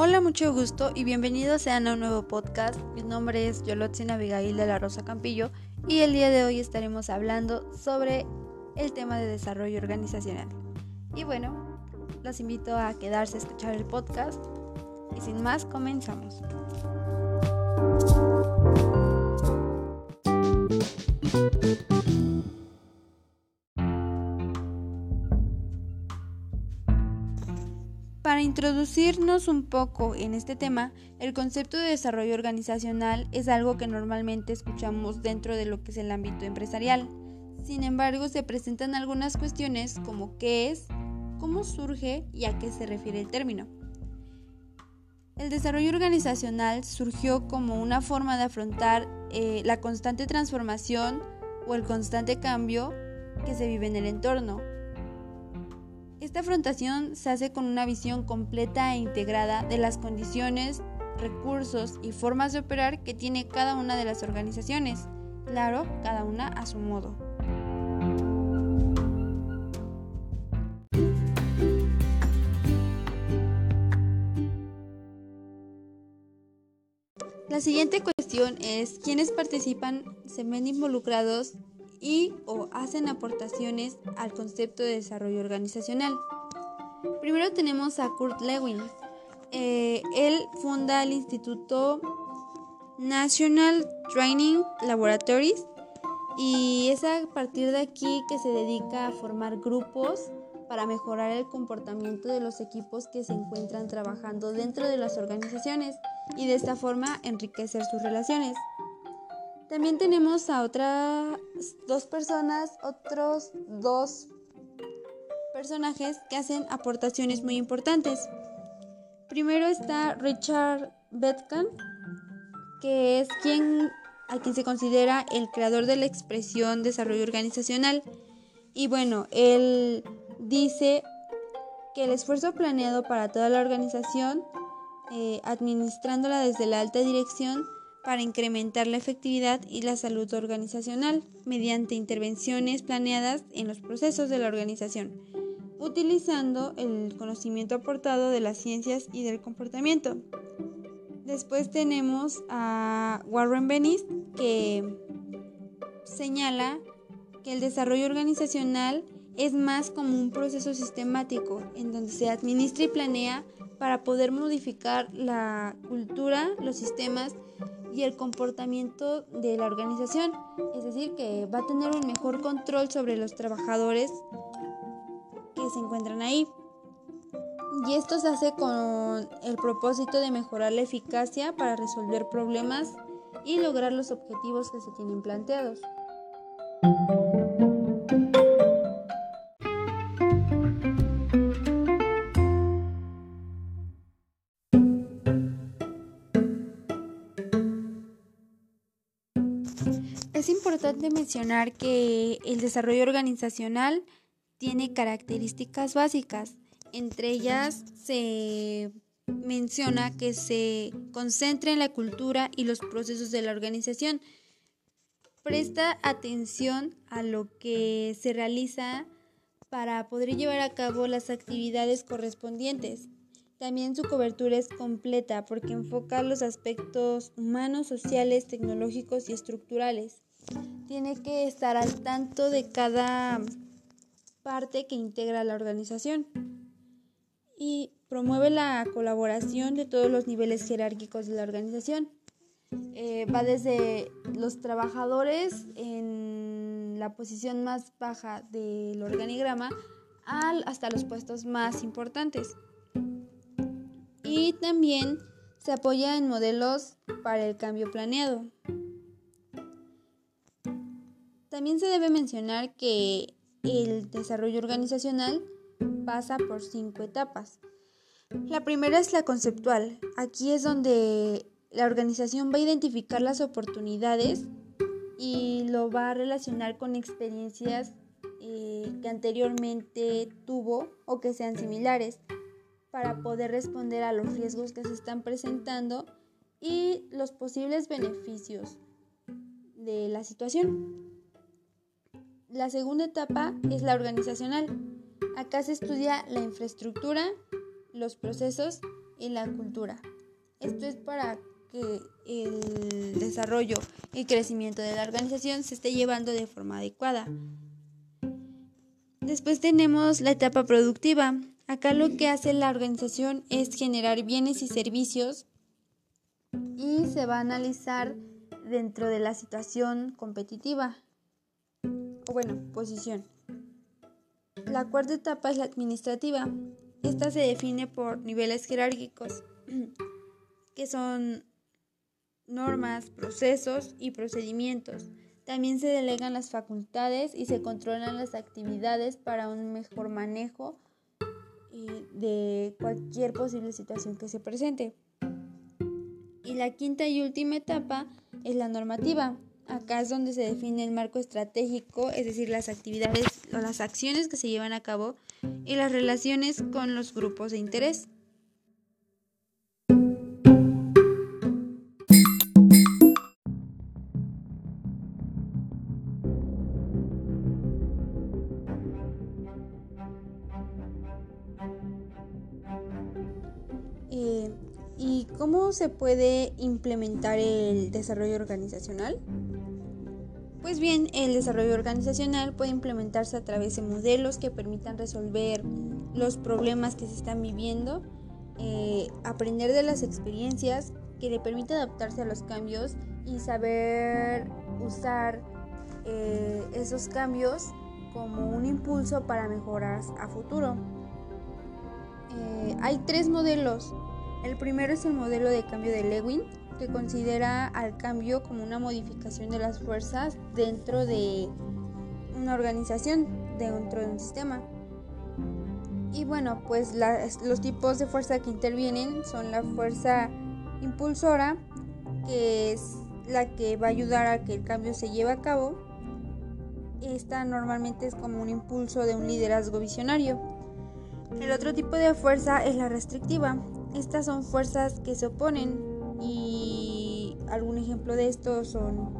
Hola, mucho gusto y bienvenidos sean a un nuevo podcast. Mi nombre es Yolotzin Abigail de la Rosa Campillo y el día de hoy estaremos hablando sobre el tema de desarrollo organizacional. Y bueno, los invito a quedarse a escuchar el podcast y sin más comenzamos. Para introducirnos un poco en este tema, el concepto de desarrollo organizacional es algo que normalmente escuchamos dentro de lo que es el ámbito empresarial. Sin embargo, se presentan algunas cuestiones como qué es, cómo surge y a qué se refiere el término. El desarrollo organizacional surgió como una forma de afrontar eh, la constante transformación o el constante cambio que se vive en el entorno, esta afrontación se hace con una visión completa e integrada de las condiciones, recursos y formas de operar que tiene cada una de las organizaciones, claro, cada una a su modo. La siguiente cuestión es quiénes participan, se ven involucrados y o hacen aportaciones al concepto de desarrollo organizacional. Primero tenemos a Kurt Lewin. Eh, él funda el Instituto National Training Laboratories y es a partir de aquí que se dedica a formar grupos para mejorar el comportamiento de los equipos que se encuentran trabajando dentro de las organizaciones y de esta forma enriquecer sus relaciones. También tenemos a otras dos personas, otros dos personajes que hacen aportaciones muy importantes. Primero está Richard Betkan, que es quien a quien se considera el creador de la expresión desarrollo organizacional. Y bueno, él dice que el esfuerzo planeado para toda la organización, eh, administrándola desde la alta dirección, para incrementar la efectividad y la salud organizacional mediante intervenciones planeadas en los procesos de la organización, utilizando el conocimiento aportado de las ciencias y del comportamiento. Después tenemos a Warren Bennis que señala que el desarrollo organizacional es más como un proceso sistemático en donde se administra y planea para poder modificar la cultura, los sistemas y el comportamiento de la organización, es decir, que va a tener un mejor control sobre los trabajadores que se encuentran ahí. Y esto se hace con el propósito de mejorar la eficacia para resolver problemas y lograr los objetivos que se tienen planteados. Importante mencionar que el desarrollo organizacional tiene características básicas. Entre ellas se menciona que se concentra en la cultura y los procesos de la organización. Presta atención a lo que se realiza para poder llevar a cabo las actividades correspondientes. También su cobertura es completa porque enfoca los aspectos humanos, sociales, tecnológicos y estructurales tiene que estar al tanto de cada parte que integra la organización y promueve la colaboración de todos los niveles jerárquicos de la organización. Eh, va desde los trabajadores en la posición más baja del organigrama hasta los puestos más importantes. Y también se apoya en modelos para el cambio planeado. También se debe mencionar que el desarrollo organizacional pasa por cinco etapas. La primera es la conceptual. Aquí es donde la organización va a identificar las oportunidades y lo va a relacionar con experiencias eh, que anteriormente tuvo o que sean similares para poder responder a los riesgos que se están presentando y los posibles beneficios de la situación. La segunda etapa es la organizacional. Acá se estudia la infraestructura, los procesos y la cultura. Esto es para que el desarrollo y crecimiento de la organización se esté llevando de forma adecuada. Después tenemos la etapa productiva. Acá lo que hace la organización es generar bienes y servicios y se va a analizar dentro de la situación competitiva bueno, posición. La cuarta etapa es la administrativa. Esta se define por niveles jerárquicos, que son normas, procesos y procedimientos. También se delegan las facultades y se controlan las actividades para un mejor manejo eh, de cualquier posible situación que se presente. Y la quinta y última etapa es la normativa. Acá es donde se define el marco estratégico, es decir, las actividades o las acciones que se llevan a cabo y las relaciones con los grupos de interés. Eh, ¿Y cómo se puede implementar el desarrollo organizacional? Pues bien, el desarrollo organizacional puede implementarse a través de modelos que permitan resolver los problemas que se están viviendo, eh, aprender de las experiencias que le permite adaptarse a los cambios y saber usar eh, esos cambios como un impulso para mejoras a futuro. hay tres modelos el primero es el modelo de cambio de Lewin, que considera al cambio como una modificación de las fuerzas dentro de una organización, dentro de un sistema. Y bueno, pues los tipos de fuerza que intervienen son la fuerza impulsora, que es la que va a ayudar a que el cambio se lleve a cabo. Esta normalmente es como un impulso de un liderazgo visionario. El otro tipo de fuerza es la restrictiva, estas son fuerzas que se oponen y algún ejemplo de esto son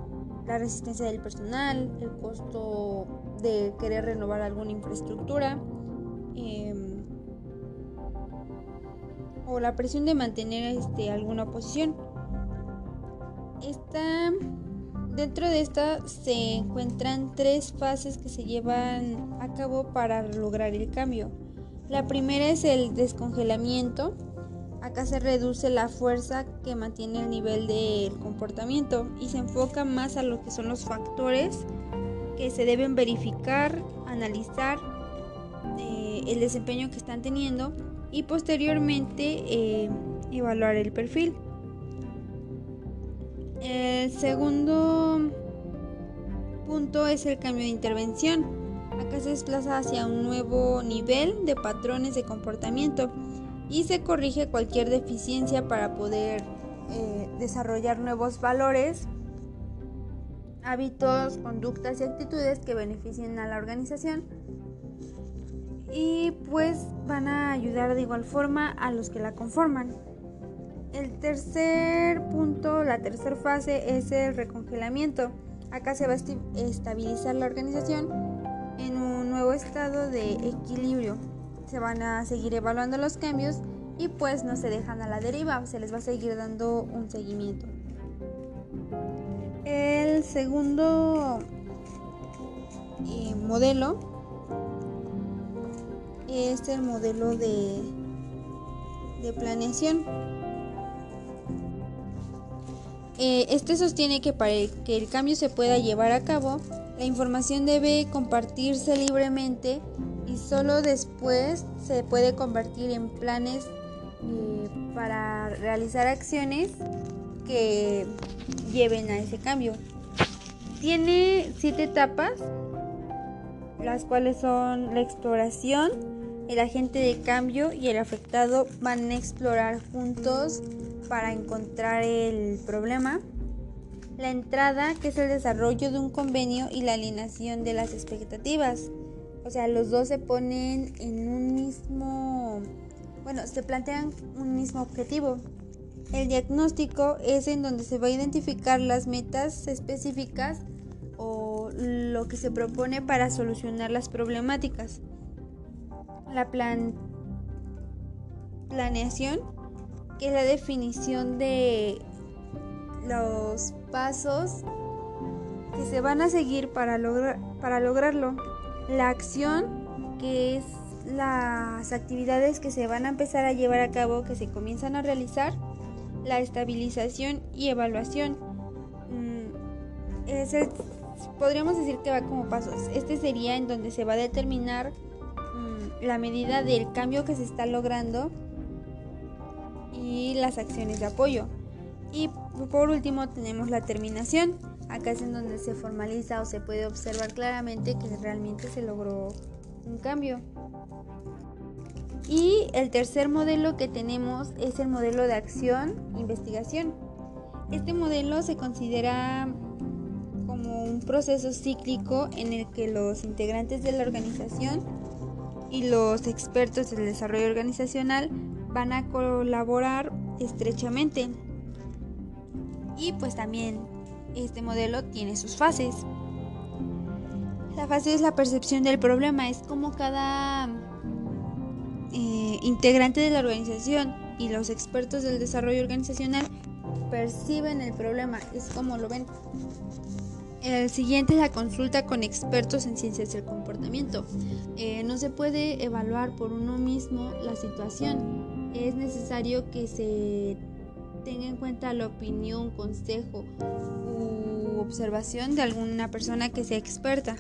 la resistencia del personal, el costo de querer renovar alguna infraestructura em, o la presión de mantener este, alguna posición. Dentro de esta se encuentran tres fases que se llevan a cabo para lograr el cambio. La primera es el descongelamiento, Acá se reduce la fuerza que mantiene el nivel del comportamiento y se enfoca más a lo que son los factores que se deben verificar, analizar eh, el desempeño que están teniendo y posteriormente eh, evaluar el perfil. El segundo punto es el cambio de intervención. Acá se desplaza hacia un nuevo nivel de patrones de comportamiento y se corrige cualquier deficiencia para poder eh, desarrollar nuevos valores, hábitos, conductas y actitudes que beneficien a la organización y pues van a ayudar de igual forma a los que la conforman. El tercer punto, la tercera fase es el recongelamiento. Acá se va a estabilizar la organización en un nuevo estado de equilibrio se van a seguir evaluando los cambios y pues no se dejan a la deriva, se les va a seguir dando un seguimiento. El segundo eh, modelo es el modelo de, de planeación. Eh, este sostiene que para que el cambio se pueda llevar a cabo, la información debe compartirse libremente solo después se puede convertir en planes eh, para realizar acciones que lleven a ese cambio. Tiene siete etapas, las cuales son la exploración, el agente de cambio y el afectado van a explorar juntos para encontrar el problema. La entrada, que es el desarrollo de un convenio y la alineación de las expectativas. O sea, los dos se ponen en un mismo, bueno, se plantean un mismo objetivo. El diagnóstico es en donde se va a identificar las metas específicas o lo que se propone para solucionar las problemáticas. La plan planeación que es la definición de los pasos que se van a seguir para, para lograrlo. La acción, que es las actividades que se van a empezar a llevar a cabo, que se comienzan a realizar, la estabilización y evaluación. Mm, ese, podríamos decir que va como pasos. Este sería en donde se va a determinar mm, la medida del cambio que se está logrando y las acciones de apoyo. Y por último tenemos la terminación. Acá es en donde se formaliza o se puede observar claramente que realmente se logró un cambio. Y el tercer modelo que tenemos es el modelo de acción-investigación. Este modelo se considera como un proceso cíclico en el que los integrantes de la organización y los expertos del desarrollo organizacional van a colaborar estrechamente. Y pues también este modelo tiene sus fases. La fase es la percepción del problema, es como cada eh, integrante de la organización y los expertos del desarrollo organizacional perciben el problema, es como lo ven. El siguiente es la consulta con expertos en ciencias del comportamiento. Eh, no se puede evaluar por uno mismo la situación. Es necesario que se tenga en cuenta la opinión, consejo u observación de alguna persona que sea experta.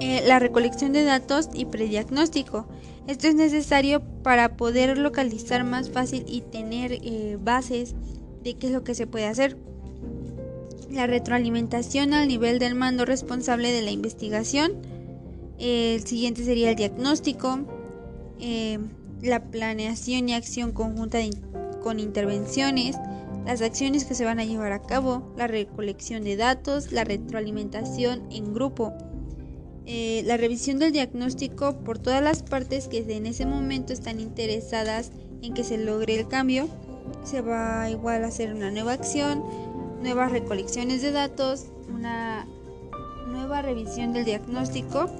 Eh, la recolección de datos y prediagnóstico. Esto es necesario para poder localizar más fácil y tener eh, bases de qué es lo que se puede hacer. La retroalimentación al nivel del mando responsable de la investigación. el siguiente sería el diagnóstico. Eh, la planeación y acción conjunta con intervenciones, las acciones que se van a llevar a cabo, la recolección de datos, la retroalimentación en grupo. Eh, la revisión del diagnóstico por todas las partes que en ese momento están interesadas en que se logre el cambio. Se va igual a hacer una nueva acción, nuevas recolecciones de datos, una nueva revisión del diagnóstico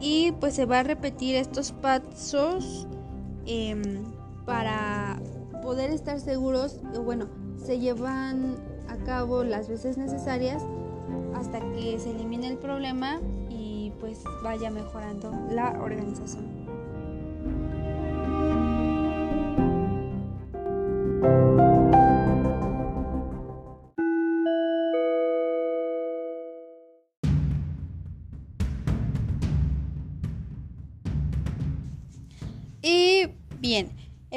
y pues se va a repetir estos pasos em, para poder estar seguros, bueno, se llevan a cabo las veces necesarias hasta que se elimine el problema pues vaya mejorando la organización.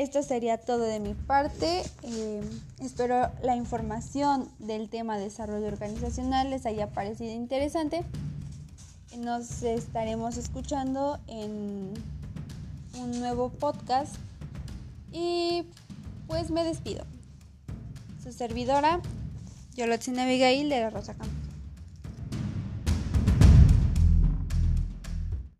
Esto sería todo de mi parte. Eh, espero la información del tema desarrollo organizacional les haya parecido interesante. Nos estaremos escuchando en un nuevo podcast y pues me despido. Su servidora, Yolotzin Abigail de la Rosa Campos.